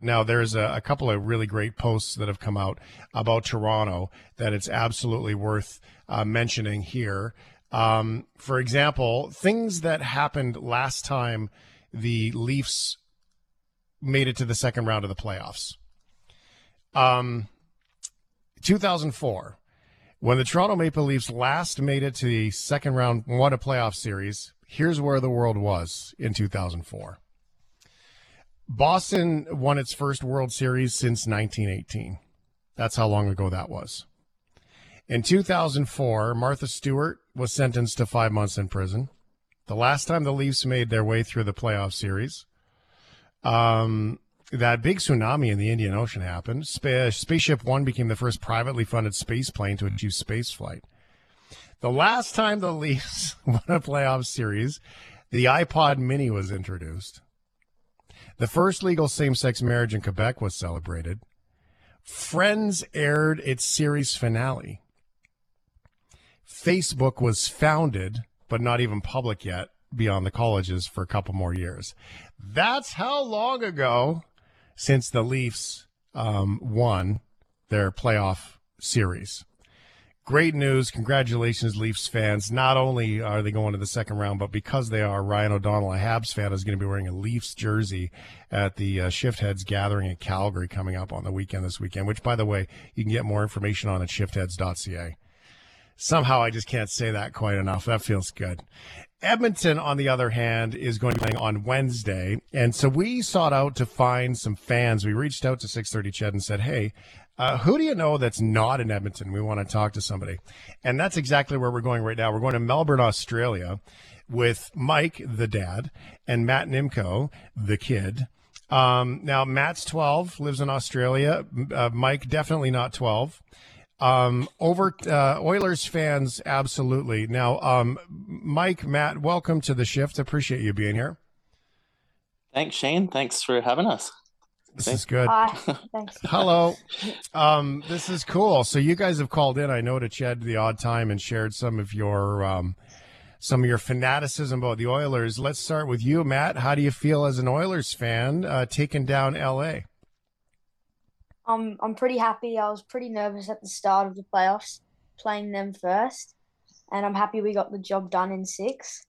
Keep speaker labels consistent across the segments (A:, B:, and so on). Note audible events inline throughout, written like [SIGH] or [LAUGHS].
A: Now, there's a, a, couple of really great posts that have come out about Toronto that it's absolutely worth uh, mentioning here. Um, for example, things that happened last time the Leafs made it to the second round of the playoffs. Um, 2004, when the Toronto Maple Leafs last made it to the second round, won a playoff series, here's where the world was in 2004. Boston won its first World Series since 1918. That's how long ago that was. In 2004, Martha Stewart was sentenced to five months in prison. The last time the Leafs made their way through the playoff series, um, that big tsunami in the Indian Ocean happened. Sp- Spaceship One became the first privately funded space plane to achieve space flight. The last time the Leafs [LAUGHS] won a playoff series, the iPod Mini was introduced. The first legal same sex marriage in Quebec was celebrated. Friends aired its series finale. Facebook was founded, but not even public yet, beyond the colleges for a couple more years. That's how long ago since the Leafs um, won their playoff series. Great news. Congratulations, Leafs fans. Not only are they going to the second round, but because they are, Ryan O'Donnell, a Habs fan, is going to be wearing a Leafs jersey at the uh, Shift Heads gathering in Calgary coming up on the weekend this weekend, which, by the way, you can get more information on at shiftheads.ca. Somehow I just can't say that quite enough. That feels good. Edmonton, on the other hand, is going to be playing on Wednesday. And so we sought out to find some fans. We reached out to 630 Ched and said, Hey, uh, who do you know that's not in Edmonton? We want to talk to somebody. And that's exactly where we're going right now. We're going to Melbourne, Australia with Mike, the dad, and Matt Nimco, the kid. Um, now, Matt's 12, lives in Australia. Uh, Mike, definitely not 12. Um, over uh, Oilers fans, absolutely. Now, um, Mike, Matt, welcome to the shift. Appreciate you being here.
B: Thanks, Shane. Thanks for having us.
A: This Thanks. is good.
C: Hi. Thanks. [LAUGHS]
A: Hello. Um, this is cool. So you guys have called in, I know, to Ched the odd time and shared some of your um, some of your fanaticism about the Oilers. Let's start with you, Matt. How do you feel as an Oilers fan uh, taking down LA?
C: I'm I'm pretty happy. I was pretty nervous at the start of the playoffs, playing them first, and I'm happy we got the job done in six.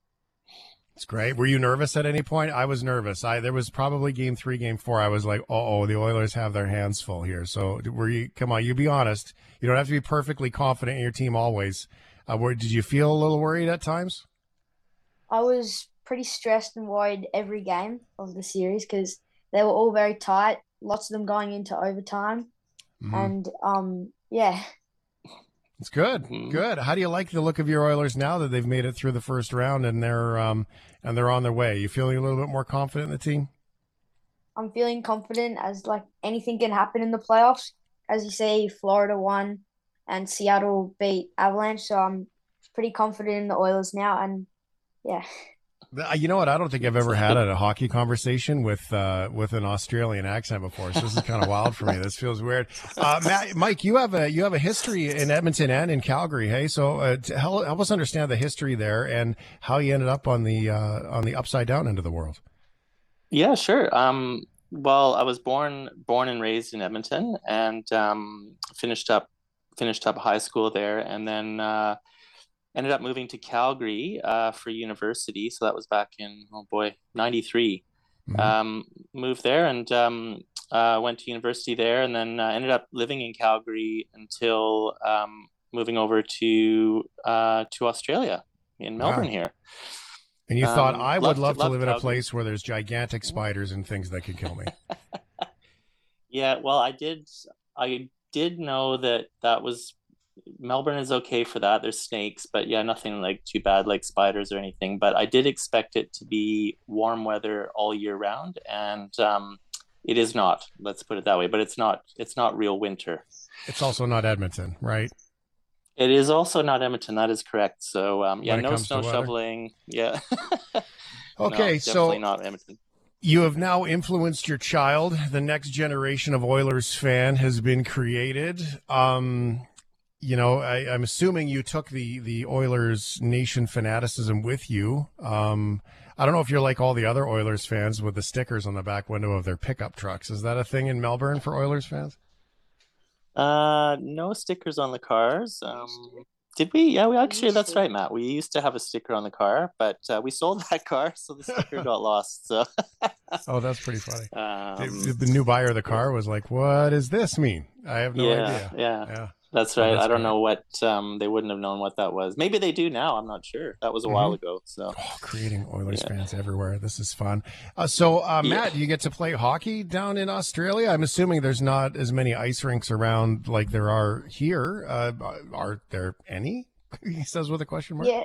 A: It's great. Were you nervous at any point? I was nervous. I there was probably game three, game four. I was like, oh, the Oilers have their hands full here. So were you? Come on, you be honest. You don't have to be perfectly confident in your team always. Uh, where did you feel a little worried at times?
C: I was pretty stressed and worried every game of the series because they were all very tight lots of them going into overtime. Mm-hmm. And um, yeah.
A: It's good. Mm-hmm. Good. How do you like the look of your Oilers now that they've made it through the first round and they're um and they're on their way? You feeling a little bit more confident in the team?
C: I'm feeling confident as like anything can happen in the playoffs. As you say, Florida won and Seattle beat Avalanche, so I'm pretty confident in the Oilers now and yeah. [LAUGHS]
A: You know what? I don't think I've ever had [LAUGHS] a hockey conversation with uh, with an Australian accent before. So this is kind of wild for me. This feels weird. [LAUGHS] Uh, Matt, Mike, you have a you have a history in Edmonton and in Calgary. Hey, so uh, help, help us understand the history there and how you ended up on the uh, on the upside down end of the world.
B: Yeah, sure. Um, well, I was born born and raised in Edmonton and um, finished up finished up high school there, and then uh, ended up moving to Calgary uh, for university. So that was back in oh boy, '93. Mm-hmm. Um, moved there and um, uh, went to university there, and then uh, ended up living in Calgary until um, moving over to uh, to Australia in Melbourne wow. here.
A: And you thought um, I would love to, love to live in a place where there's gigantic spiders and things that could kill me. [LAUGHS]
B: yeah, well, I did. I did know that that was Melbourne is okay for that. There's snakes, but yeah, nothing like too bad like spiders or anything. But I did expect it to be warm weather all year round, and um, it is not. Let's put it that way. But it's not. It's not real winter.
A: It's also not Edmonton, right?
B: It is also not Edmonton. That is correct. So um, yeah, no snow shoveling. Yeah. [LAUGHS]
A: okay,
B: no,
A: so
B: not Edmonton.
A: You have now influenced your child. The next generation of Oilers fan has been created. Um, you know, I, am assuming you took the the Oilers nation fanaticism with you. Um, I don't know if you're like all the other Oilers fans with the stickers on the back window of their pickup trucks. Is that a thing in Melbourne for Oilers fans?
B: Uh, no stickers on the cars. Um, did we? Yeah, we actually. That's right, Matt. We used to have a sticker on the car, but uh, we sold [LAUGHS] that car, so the sticker [LAUGHS] got lost. So.
A: oh, that's pretty funny. [LAUGHS]
B: Um,
A: the, the new buyer of the car was like, "What does this mean? I have no
B: yeah,
A: idea."
B: Yeah,
A: Yeah.
B: That's
A: Oh,
B: right.
A: that's
B: I don't
A: great.
B: know what. Um, they wouldn't have known what that was. Maybe they do now. I'm not sure. That was a while ago. So.
A: Oh, creating Oilers
B: Yeah.
A: fans everywhere. This is fun. Uh, so, uh,
B: Yeah.
A: Matt, you get to play hockey down in Australia. I'm assuming there's not as many ice rinks around like there are here. Uh, are there any? [LAUGHS] he says with a question mark.
C: Yeah.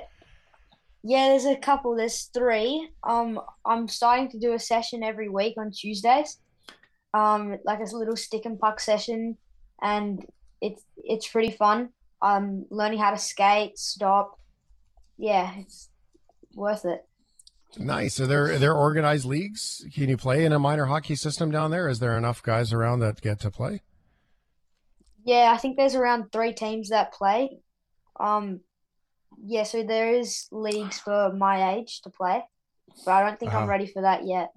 C: Yeah, there's a couple. There's three. Um, I'm starting to do a session every week on Tuesdays. Um, like a little stick and puck session, and it's it's pretty fun. Um, learning how to skate, stop. Yeah, it's worth it.
A: Nice. Are there are there organized leagues? Can you play in a minor hockey system down there? Is there enough guys around that get to play?
C: Yeah, I think there's around three teams that play. Um, yeah, so there is leagues for my age to play, but I don't think
A: Uh-huh.
C: I'm ready for that yet.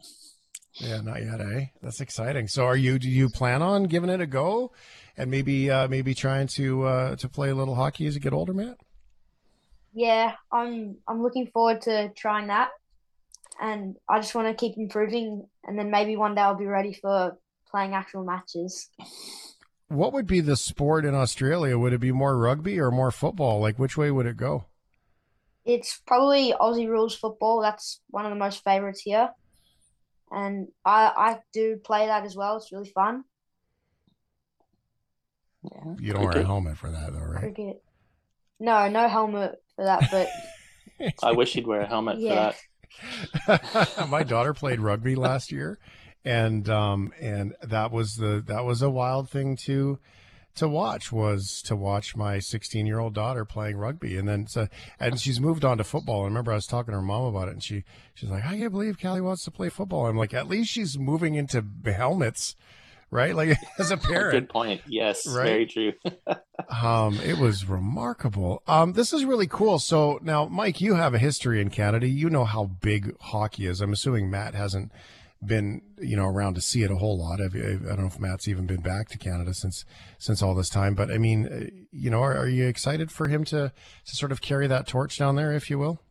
A: Yeah, not yet, eh? That's exciting. So, are you? Do you plan on giving it a go, and maybe uh, maybe trying to uh, to play a little hockey as you get older, Matt?
C: Yeah, I'm I'm looking forward to trying that, and I just want to keep improving, and then maybe one day I'll be ready for playing actual matches.
A: What would be the sport in Australia? Would it be more rugby or more football? Like, which way would it go?
C: It's probably Aussie rules football. That's one of the most favorites here, and I I do play that as well. It's really fun.
B: Yeah.
A: You don't wear a helmet for that, though, right?
C: Cricket. No, no helmet for that, but [LAUGHS]
B: I wish you'd wear a helmet
C: Yeah.
B: for that. [LAUGHS]
A: My daughter played rugby last year, and um, and that was the that was a wild thing to to watch was to watch my 16 year old daughter playing rugby, and then so and she's moved on to football. I remember I was talking to her mom about it, and she she's like, I can't believe Callie wants to play football. I'm like, at least she's moving into helmets, right? Like [LAUGHS] as a [LAUGHS] parent,
B: Good point. Yes,
A: Right?
B: very true. [LAUGHS]
A: Um, it was remarkable. Um, this is really cool. So now, Mike, you have a history in Canada. You know how big hockey is. I'm assuming Matt hasn't been, you know, around to see it a whole lot. You- I don't know if Matt's even been back to Canada since since all this time. But I mean, uh, you know, are, are you excited for him to to sort of carry that torch down there, if you will?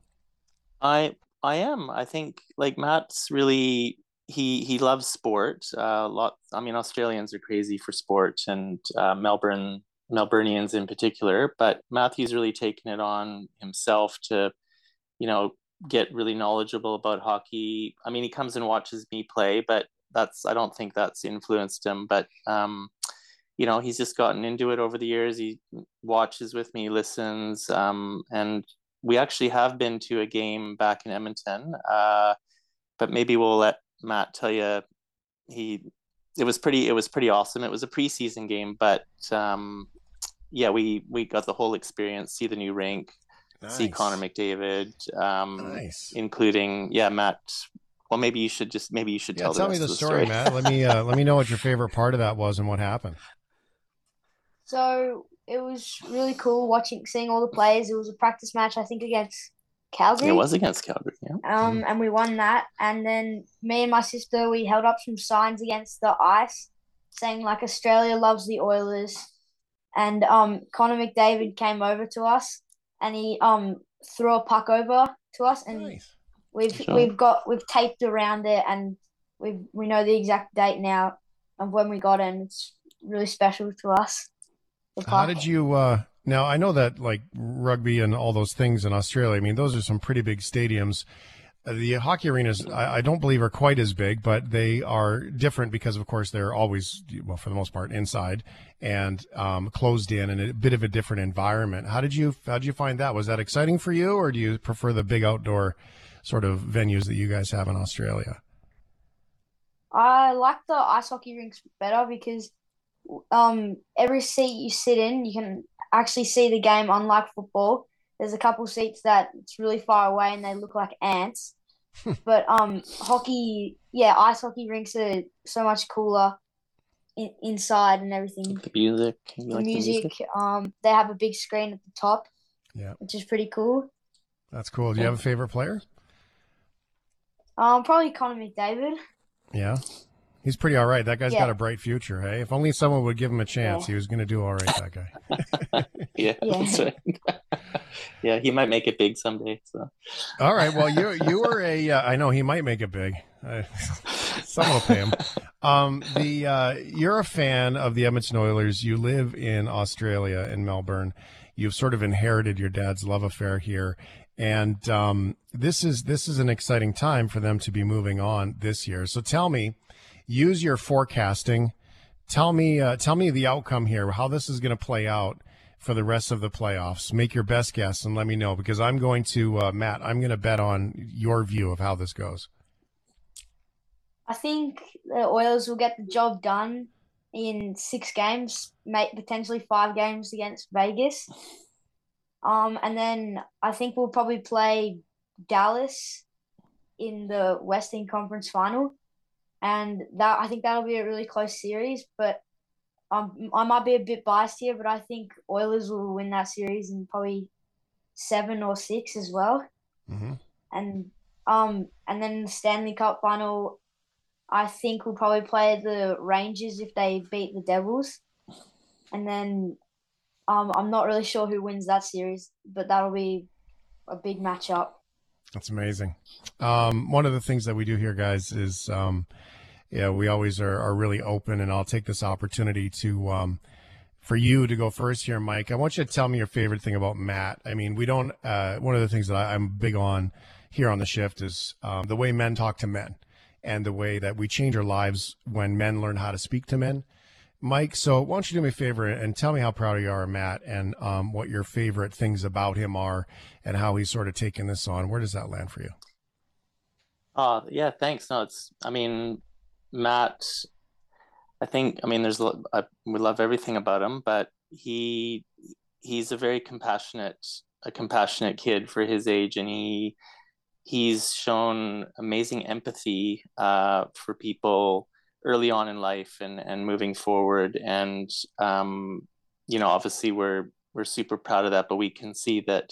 B: I I am. I think like Matt's really he he loves sport. Uh, lot. I mean, Australians are crazy for sport, and uh, Melbourne Melburnians in particular. But Matthew's really taken it on himself to, you know, get really knowledgeable about hockey. I mean, he comes and watches me play, but that's I don't think that's influenced him. But um, you know, he's just gotten into it over the years. He watches with me, listens, um, and we actually have been to a game back in Edmonton, uh, but maybe we'll let Matt tell you. He, it was pretty. It was pretty awesome. It was a preseason game, but um, yeah, we we got the whole experience. See the new rink, see Connor McDavid, um,
A: Nice.
B: including yeah Matt. Well, maybe you should just maybe you should
A: Yeah,
B: tell,
A: tell
B: the
A: me
B: rest
A: the
B: of
A: story, Matt. Let me uh, let me know what your [LAUGHS] favorite part of that was and what happened.
C: So it was really cool watching, seeing all the players. It was a practice match, I think, against Calgary.
B: It was against Calgary. Yeah.
C: Um, and we won that. And then me and my sister, we held up some signs against the ice, saying like Australia loves the Oilers. And um, Connor McDavid came over to us, and he um threw a puck over to us, and
A: Nice.
C: we've
B: Sure.
C: we've got we've taped around it, and we we know the exact date now of when we got it. And it's really special to us.
A: How did you? Uh, now I know that like rugby and all those things in Australia. I mean, those are some pretty big stadiums. Uh, The hockey arenas, I, I don't believe, are quite as big, but they are different because, of course, they're always, well, for the most part, inside and um, closed in, and a bit of a different environment. How did you? How did you find that? Was that exciting for you, or do you prefer the big outdoor sort of venues that you guys have in Australia?
C: I like the ice hockey rinks better because um every seat you sit in, you can actually see the game. Unlike football, there's a couple seats that it's really far away and they look like ants. [LAUGHS] But um hockey, yeah, ice hockey rinks are so much cooler in, inside and everything.
B: The music. You
C: The
B: like the
C: music,
B: music?
C: um, they have a big screen at the top,
A: Yeah.
C: which is pretty cool.
A: That's cool. Do you have a favorite player?
C: Um, probably Connor McDavid.
A: Yeah. He's pretty all right. That guy's
C: Yeah.
A: got a bright future, hey? If only someone would give him a chance,
C: Yeah.
A: he was going to do all right, that guy. [LAUGHS]
B: Yeah,
C: Yeah.
B: that's right. [LAUGHS] yeah, he might make it big someday. So
A: All right. Well, you you were a. Uh, I know he might make it big. Uh, [LAUGHS] someone will pay him. Um, the uh, you're a fan of the Edmonton Oilers. You live in Australia in Melbourne. You've sort of inherited your dad's love affair here, and um, this is this is an exciting time for them to be moving on this year. So tell me, use your forecasting. Tell me uh, tell me the outcome here. How this is going to play out for the rest of the playoffs. Make your best guess and let me know because I'm going to uh, Matt. I'm going to bet on your view of how this goes.
C: I think the Oilers will get the job done in six games, make potentially five games against Vegas. Um, and then I think we'll probably play Dallas in the Western Conference Final, and that I think that'll be a really close series. But um, I might be a bit biased here, but I think Oilers will win that series in probably seven or six as well
A: Mm-hmm.
C: and um and then the Stanley Cup final I think we'll probably play the Rangers if they beat the Devils. And then um I'm not really sure who wins that series, but that'll be a big matchup.
A: That's amazing. Um, one of the things that we do here, guys, is um, yeah, we always are, are really open, and I'll take this opportunity to um, for you to go first here, Mike. I want you to tell me your favorite thing about Matt. I mean, we don't. Uh, one of the things that I, I'm big on here on the shift is um, the way men talk to men, and the way that we change our lives when men learn how to speak to men. Mike, so why don't you do me a favor and tell me how proud you are of Matt and um, what your favorite things about him are and how he's sort of taken this on. Where does that land for you?
B: Oh, yeah, thanks. No, it's, I mean, Matt, I think, I mean, there's, I, we love everything about him, but he, he's a very compassionate, a compassionate kid for his age. And he, he's shown amazing empathy, uh, for people early on in life and, and moving forward. And, um, you know, obviously we're, we're super proud of that, but we can see that,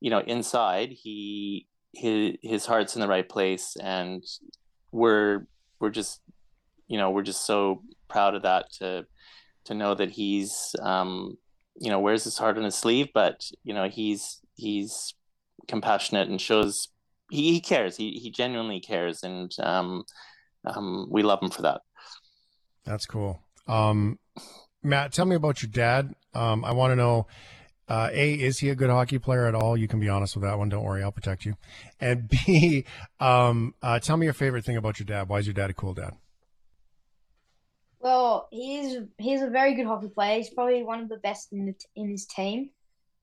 B: you know, inside he, his his heart's in the right place and we're we're just you know we're just so proud of that to to know that he's um you know wears his heart on his sleeve but you know he's he's compassionate and shows he, he cares he, he genuinely cares and um um we love him for that
A: That's cool. Um, Matt, tell me about your dad. Um, I want to know, uh, A, is he a good hockey player at all? You can be honest with that one. Don't worry, I'll protect you. And B, [LAUGHS] um, uh, tell me your favorite thing about your dad. Why is your dad a cool dad?
C: Well, he's he's a very good hockey player. He's probably one of the best in the, in his team.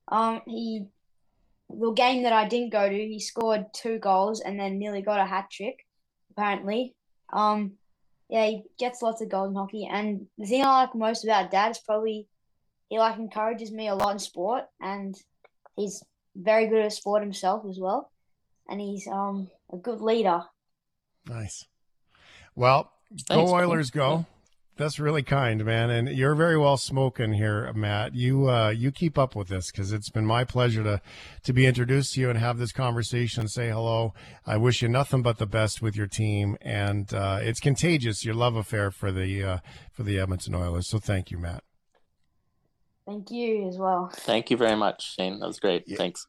C: Um, he the game that I didn't go to, he scored two goals and then nearly got a hat trick, apparently. Um, yeah, he gets lots of goals in hockey. And the thing I like most about Dad is probably he like encourages me a lot in sport, and he's very good at sport himself as well. And he's um a good leader.
A: Nice. Well,
B: Thanks,
A: go
B: man.
A: Oilers, go. That's really kind, man, and you're very well spoken here, Matt. You uh, you keep up with this because it's been my pleasure to to be introduced to you and have this conversation. Say hello. I wish you nothing but the best with your team, and uh, it's contagious. Your love affair for the uh, for the Edmonton Oilers. So thank you, Matt.
C: Thank you as well.
B: thank you very much shane that was great
A: Yeah.
B: thanks